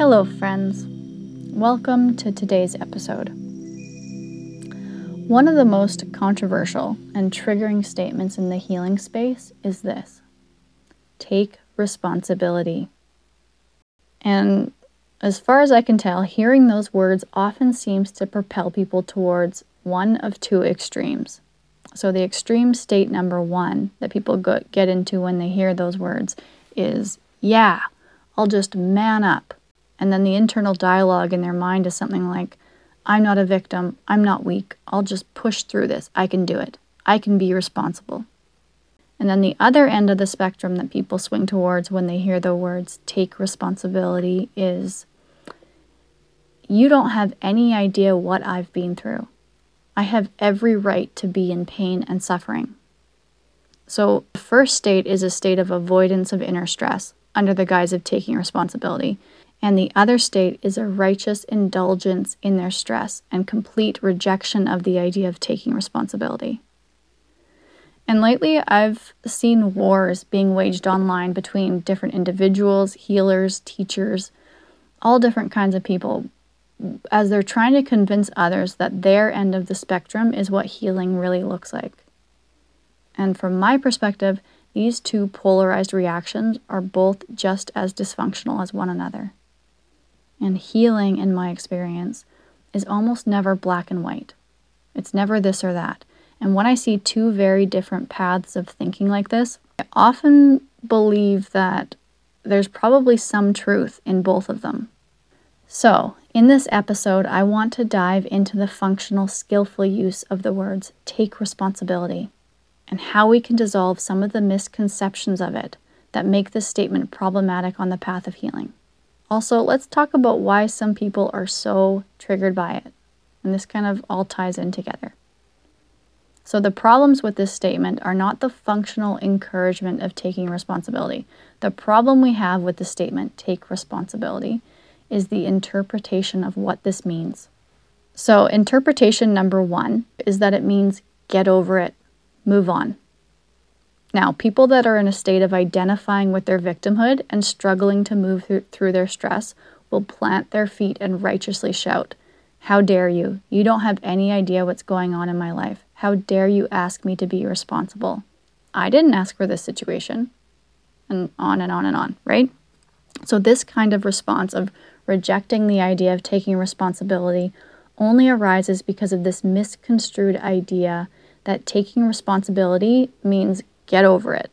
Hello, friends. Welcome to today's episode. One of the most controversial and triggering statements in the healing space is this take responsibility. And as far as I can tell, hearing those words often seems to propel people towards one of two extremes. So, the extreme state number one that people get into when they hear those words is, yeah, I'll just man up. And then the internal dialogue in their mind is something like, I'm not a victim. I'm not weak. I'll just push through this. I can do it. I can be responsible. And then the other end of the spectrum that people swing towards when they hear the words take responsibility is you don't have any idea what I've been through. I have every right to be in pain and suffering. So, the first state is a state of avoidance of inner stress under the guise of taking responsibility, and the other state is a righteous indulgence in their stress and complete rejection of the idea of taking responsibility. And lately, I've seen wars being waged online between different individuals, healers, teachers, all different kinds of people as they're trying to convince others that their end of the spectrum is what healing really looks like. And from my perspective, these two polarized reactions are both just as dysfunctional as one another. And healing, in my experience, is almost never black and white. It's never this or that. And when I see two very different paths of thinking like this, I often believe that there's probably some truth in both of them. So, in this episode, I want to dive into the functional, skillful use of the words take responsibility and how we can dissolve some of the misconceptions of it that make this statement problematic on the path of healing. Also, let's talk about why some people are so triggered by it. And this kind of all ties in together. So, the problems with this statement are not the functional encouragement of taking responsibility. The problem we have with the statement, take responsibility, is the interpretation of what this means. So, interpretation number one is that it means get over it, move on. Now, people that are in a state of identifying with their victimhood and struggling to move through, their stress will plant their feet and righteously shout, How dare you? You don't have any idea what's going on in my life. How dare you ask me to be responsible? I didn't ask for this situation. And on and on and on, right? So, this kind of response of rejecting the idea of taking responsibility only arises because of this misconstrued idea that taking responsibility means get over it.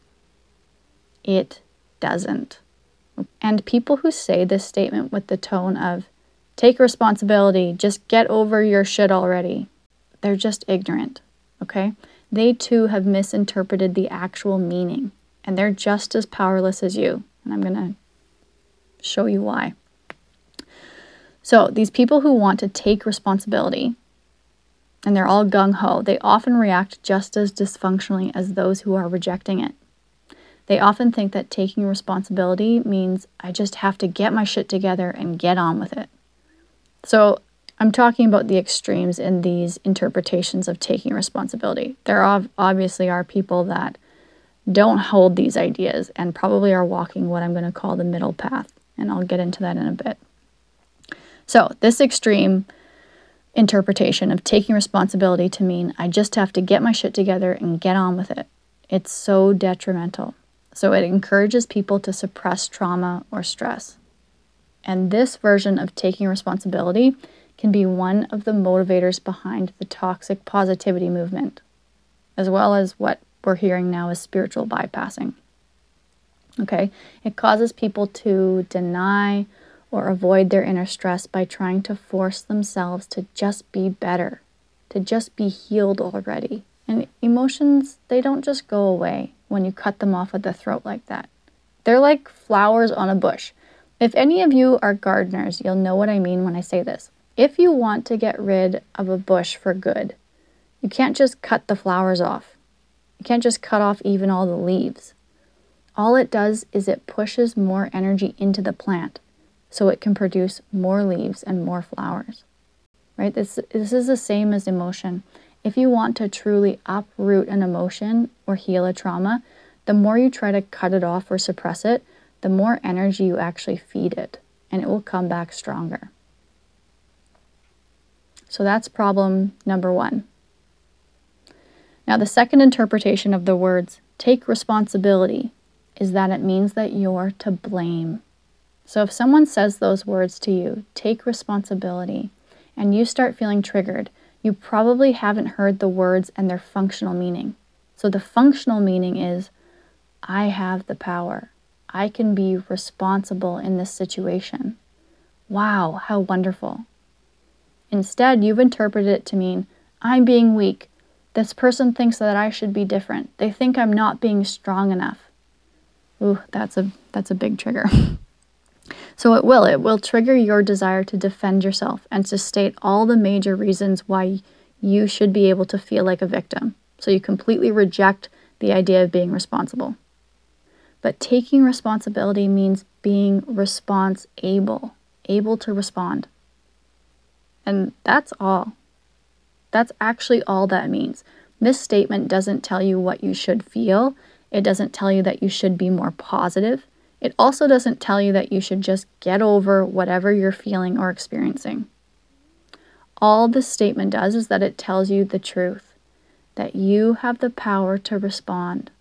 It doesn't. And people who say this statement with the tone of, take responsibility, just get over your shit already, they're just ignorant, okay? They too have misinterpreted the actual meaning, and they're just as powerless as you. And I'm to show you why. So, these people who want to take responsibility and they're all gung ho, they often react just as dysfunctionally as those who are rejecting it. They often think that taking responsibility means I just have to get my shit together and get on with it. So, I'm talking about the extremes in these interpretations of taking responsibility. There obviously are people that don't hold these ideas and probably are walking what I'm going to call the middle path, and I'll get into that in a bit. So, this extreme interpretation of taking responsibility to mean I just have to get my shit together and get on with it. It's so detrimental. So, it encourages people to suppress trauma or stress. And this version of taking responsibility can be one of the motivators behind the toxic positivity movement, as well as what we're hearing now is spiritual bypassing. Okay, it causes people to deny or avoid their inner stress by trying to force themselves to just be better, to just be healed already. And emotions, they don't just go away when you cut them off at the throat like that. They're like flowers on a bush. If any of you are gardeners, you'll know what I mean when I say this. If you want to get rid of a bush for good, you can't just cut the flowers off. You can't just cut off even all the leaves. All it does is it pushes more energy into the plant so it can produce more leaves and more flowers. Right? This, this is the same as emotion. If you want to truly uproot an emotion or heal a trauma, the more you try to cut it off or suppress it, the more energy you actually feed it. and it will come back stronger. So that's problem number one. Now, the second interpretation of the words take responsibility is that it means that you're to blame. So if someone says those words to you, take responsibility, and you start feeling triggered, you probably haven't heard the words and their functional meaning. So the functional meaning is I have the power. I can be responsible in this situation. Wow, how wonderful. Instead, you've interpreted it to mean I'm being weak. This person thinks that I should be different. They think I'm not being strong enough. Ooh, that's a that's a big trigger. so it will it will trigger your desire to defend yourself and to state all the major reasons why you should be able to feel like a victim. So you completely reject the idea of being responsible. But taking responsibility means being response able, able to respond. And that's all. That's actually all that means. This statement doesn't tell you what you should feel. It doesn't tell you that you should be more positive. It also doesn't tell you that you should just get over whatever you're feeling or experiencing. All this statement does is that it tells you the truth that you have the power to respond.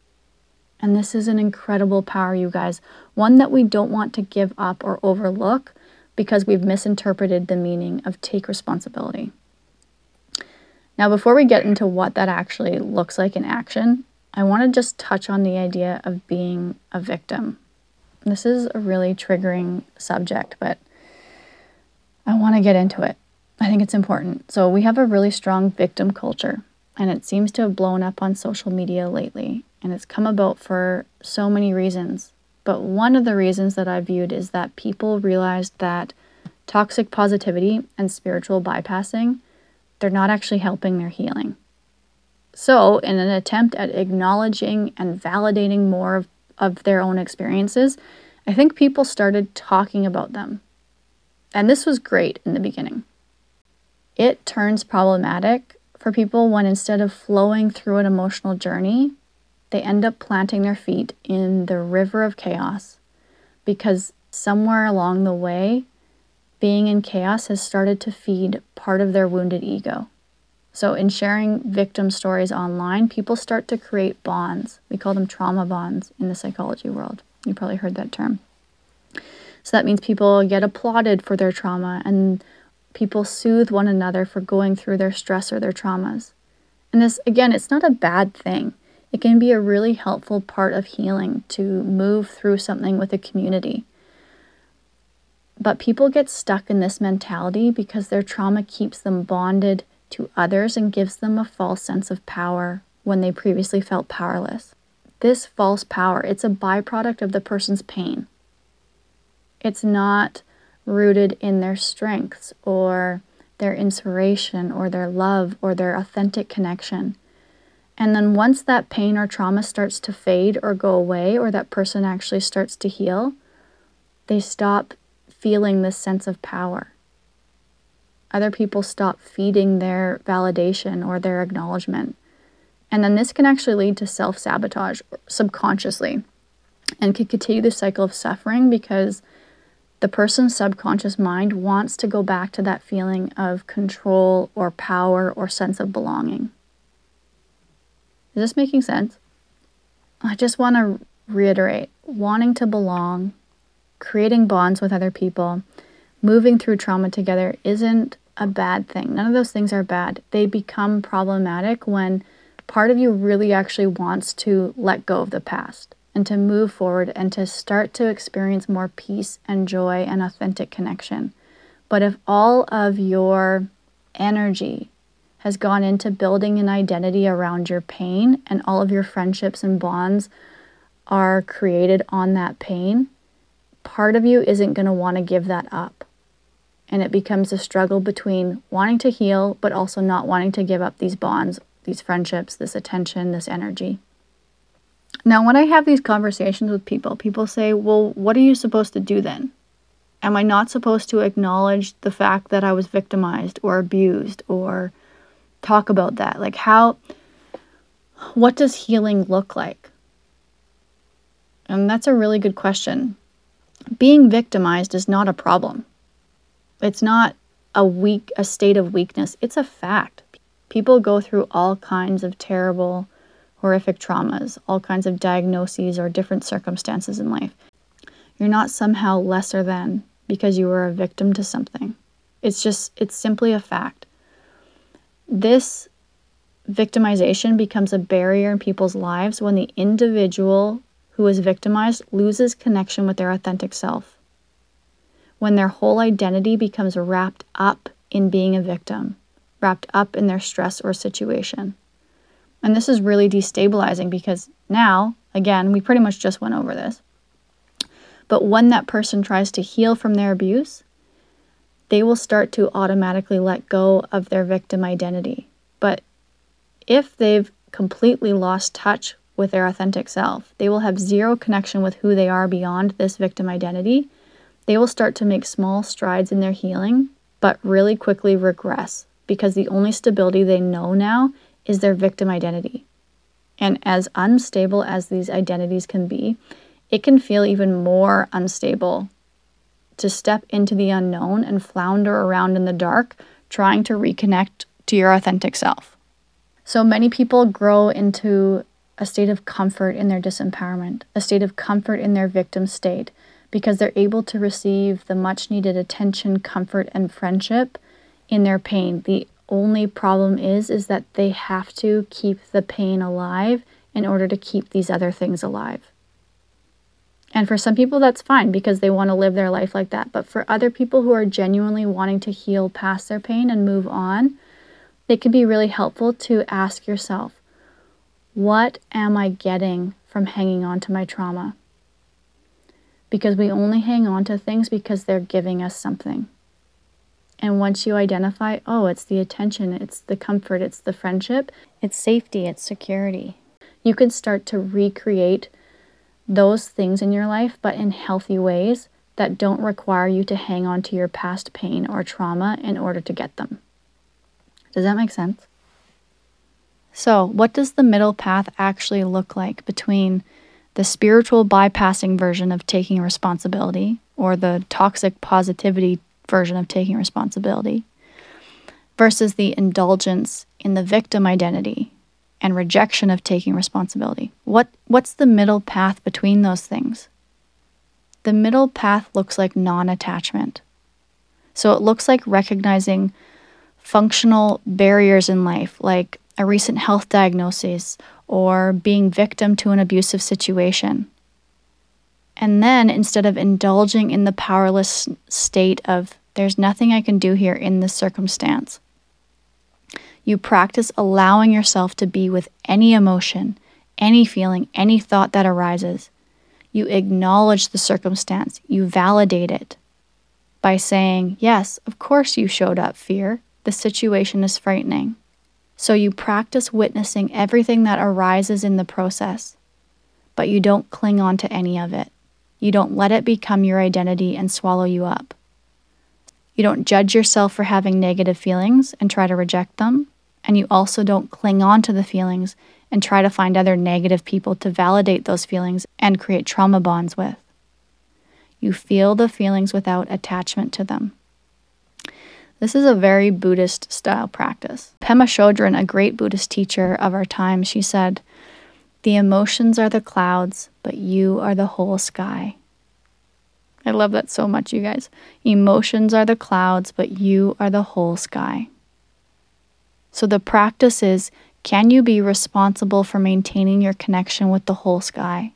And this is an incredible power, you guys, one that we don't want to give up or overlook because we've misinterpreted the meaning of take responsibility. Now, before we get into what that actually looks like in action, I want to just touch on the idea of being a victim. This is a really triggering subject, but I want to get into it. I think it's important. So, we have a really strong victim culture, and it seems to have blown up on social media lately. And it's come about for so many reasons. But one of the reasons that I viewed is that people realized that toxic positivity and spiritual bypassing, they're not actually helping their healing. So, in an attempt at acknowledging and validating more of, of their own experiences, I think people started talking about them. And this was great in the beginning. It turns problematic for people when instead of flowing through an emotional journey, they end up planting their feet in the river of chaos because somewhere along the way, being in chaos has started to feed part of their wounded ego. So, in sharing victim stories online, people start to create bonds. We call them trauma bonds in the psychology world. You probably heard that term. So, that means people get applauded for their trauma and people soothe one another for going through their stress or their traumas. And this, again, it's not a bad thing. It can be a really helpful part of healing to move through something with a community. But people get stuck in this mentality because their trauma keeps them bonded to others and gives them a false sense of power when they previously felt powerless. This false power, it's a byproduct of the person's pain. It's not rooted in their strengths or their inspiration or their love or their authentic connection. And then once that pain or trauma starts to fade or go away, or that person actually starts to heal, they stop feeling this sense of power other people stop feeding their validation or their acknowledgement. And then this can actually lead to self sabotage subconsciously and can continue the cycle of suffering because the person's subconscious mind wants to go back to that feeling of control or power or sense of belonging. Is this making sense? I just want to reiterate wanting to belong, creating bonds with other people, moving through trauma together isn't a bad thing. None of those things are bad. They become problematic when part of you really actually wants to let go of the past and to move forward and to start to experience more peace and joy and authentic connection. But if all of your energy has gone into building an identity around your pain and all of your friendships and bonds are created on that pain, part of you isn't going to want to give that up and it becomes a struggle between wanting to heal but also not wanting to give up these bonds, these friendships, this attention, this energy. Now, when I have these conversations with people, people say, Well, what are you supposed to do then? Am I not supposed to acknowledge the fact that I was victimized or abused or talk about that? Like, how, what does healing look like? And that's a really good question. being victimized is not a problem. It's not a weak a state of weakness. It's a fact. People go through all kinds of terrible horrific traumas, all kinds of diagnoses or different circumstances in life. You're not somehow lesser than because you were a victim to something. It's just it's simply a fact. This victimization becomes a barrier in people's lives when the individual who is victimized loses connection with their authentic self. When their whole identity becomes wrapped up in being a victim, wrapped up in their stress or situation. And this is really destabilizing because now, again, we pretty much just went over this. But when that person tries to heal from their abuse, they will start to automatically let go of their victim identity. But if they've completely lost touch with their authentic self, they will have zero connection with who they are beyond this victim identity. They will start to make small strides in their healing, but really quickly regress because the only stability they know now is their victim identity. And as unstable as these identities can be, it can feel even more unstable to step into the unknown and flounder around in the dark, trying to reconnect to your authentic self. So many people grow into a state of comfort in their disempowerment, a state of comfort in their victim state, because they're able to receive the much needed attention, comfort, and friendship in their pain. The only problem is is that they have to keep the pain alive in order to keep these other things alive. And for some people that's fine because they want to live their life like that. But for other people who are genuinely wanting to heal past their pain and move on, it can be really helpful to ask yourself, what am I getting from hanging on to my trauma? Because we only hang on to things because they're giving us something. And once you identify, oh, it's the attention, it's the comfort, it's the friendship, it's safety, it's security, you can start to recreate those things in your life, but in healthy ways that don't require you to hang on to your past pain or trauma in order to get them. Does that make sense? So, what does the middle path actually look like between the spiritual bypassing version of taking responsibility or the toxic positivity version of taking responsibility versus the indulgence in the victim identity and rejection of taking responsibility? What what's the middle path between those things? The middle path looks like non-attachment. So it looks like recognizing functional barriers in life, like a recent health diagnosis or being victim to an abusive situation. And then instead of indulging in the powerless state of, there's nothing I can do here in this circumstance, you practice allowing yourself to be with any emotion, any feeling, any thought that arises. You acknowledge the circumstance, you validate it by saying, Yes, of course you showed up, fear the situation is frightening. So you practice witnessing everything that arises in the process, but you don't cling on to any of it. You don't let it become your identity and swallow you up. You don't judge yourself for having negative feelings and try to reject them, and you also don't cling on to the feelings and try to find other negative people to validate those feelings and create trauma bonds with. You feel the feelings without attachment to them. This is a very Buddhist style practice. Pema Chodron, a great Buddhist teacher of our time, she said, The emotions are the clouds, but you are the whole sky. I love that so much, you guys. Emotions are the clouds, but you are the whole sky. So the practice is can you be responsible for maintaining your connection with the whole sky?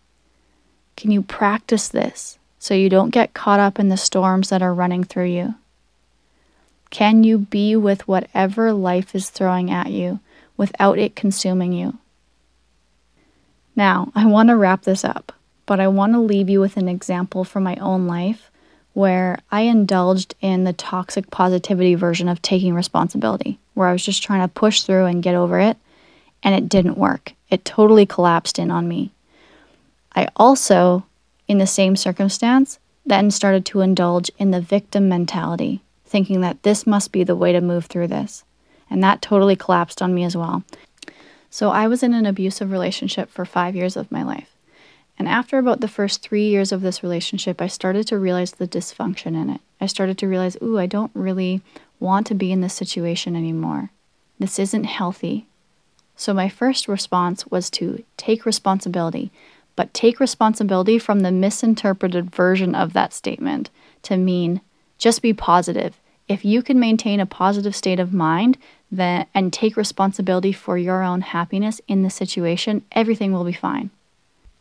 Can you practice this so you don't get caught up in the storms that are running through you? Can you be with whatever life is throwing at you without it consuming you? Now, I want to wrap this up, but I want to leave you with an example from my own life where I indulged in the toxic positivity version of taking responsibility, where I was just trying to push through and get over it, and it didn't work. It totally collapsed in on me. I also, in the same circumstance, then started to indulge in the victim mentality, thinking that this must be the way to move through this. And that totally collapsed on me as well. So I was in an abusive relationship for five years of my life. And after about the first three years of this relationship, I started to realize the dysfunction in it. I started to realize, ooh, I don't really want to be in this situation anymore. This isn't healthy. So my first response was to take responsibility, but take responsibility from the misinterpreted version of that statement to mean just be positive. If you can maintain a positive state of mind then, and take responsibility for your own happiness in the situation, everything will be fine.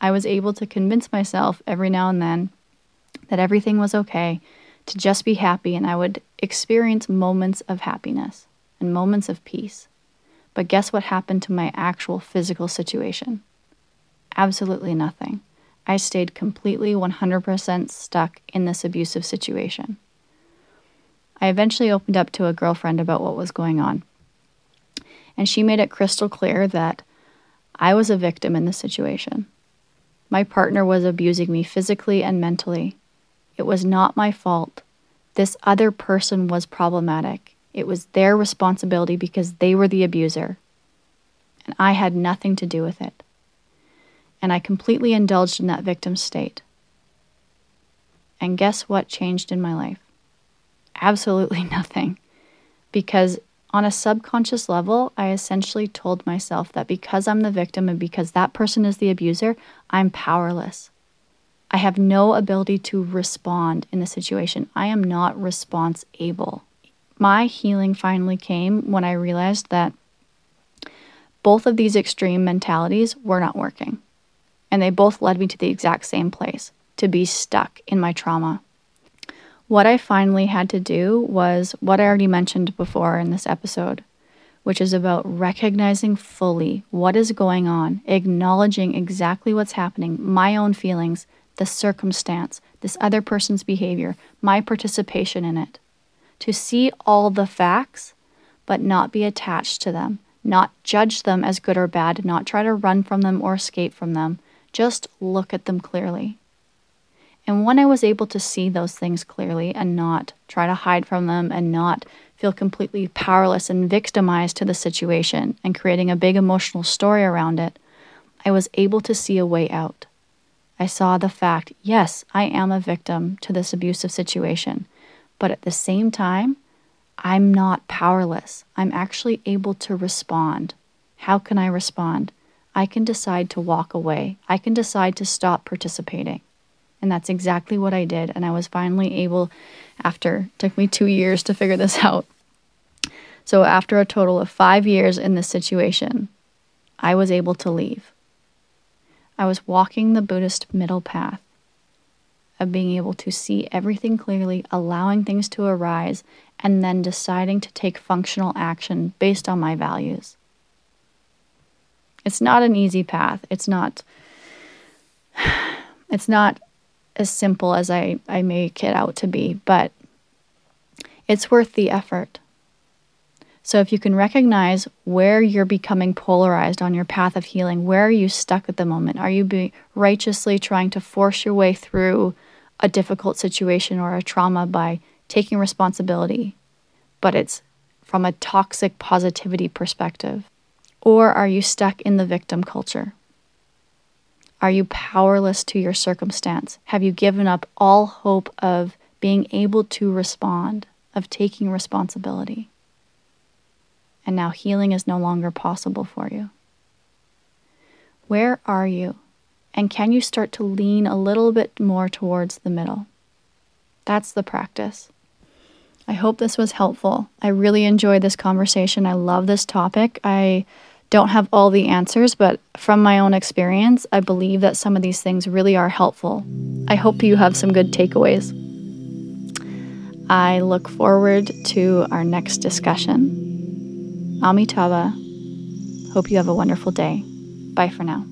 I was able to convince myself every now and then that everything was okay, to just be happy, and I would experience moments of happiness and moments of peace. But guess what happened to my actual physical situation? Absolutely nothing. I stayed completely 100% stuck in this abusive situation. I eventually opened up to a girlfriend about what was going on. And she made it crystal clear that I was a victim in the situation. My partner was abusing me physically and mentally. It was not my fault. This other person was problematic. It was their responsibility because they were the abuser. And I had nothing to do with it. And I completely indulged in that victim state. And guess what changed in my life? Absolutely nothing. Because on a subconscious level, I essentially told myself that because I'm the victim and because that person is the abuser, I'm powerless. I have no ability to respond in the situation. I am not response able. My healing finally came when I realized that both of these extreme mentalities were not working. And they both led me to the exact same place to be stuck in my trauma. What I finally had to do was what I already mentioned before in this episode, which is about recognizing fully what is going on, acknowledging exactly what's happening, my own feelings, the circumstance, this other person's behavior, my participation in it. To see all the facts, but not be attached to them, not judge them as good or bad, not try to run from them or escape from them. Just look at them clearly. And when I was able to see those things clearly and not try to hide from them and not feel completely powerless and victimized to the situation and creating a big emotional story around it, I was able to see a way out. I saw the fact yes, I am a victim to this abusive situation, but at the same time, I'm not powerless. I'm actually able to respond. How can I respond? I can decide to walk away. I can decide to stop participating. And that's exactly what I did. And I was finally able, after, took me two years to figure this out. So, after a total of five years in this situation, I was able to leave. I was walking the Buddhist middle path of being able to see everything clearly, allowing things to arise, and then deciding to take functional action based on my values. It's not an easy path. It's not it's not as simple as I, I make it out to be, but it's worth the effort. So, if you can recognize where you're becoming polarized on your path of healing, where are you stuck at the moment? Are you be righteously trying to force your way through a difficult situation or a trauma by taking responsibility, but it's from a toxic positivity perspective? Or are you stuck in the victim culture? Are you powerless to your circumstance? Have you given up all hope of being able to respond, of taking responsibility? And now healing is no longer possible for you. Where are you? And can you start to lean a little bit more towards the middle? That's the practice. I hope this was helpful. I really enjoyed this conversation. I love this topic. I don't have all the answers, but from my own experience, I believe that some of these things really are helpful. I hope you have some good takeaways. I look forward to our next discussion. Amitabha. Hope you have a wonderful day. Bye for now.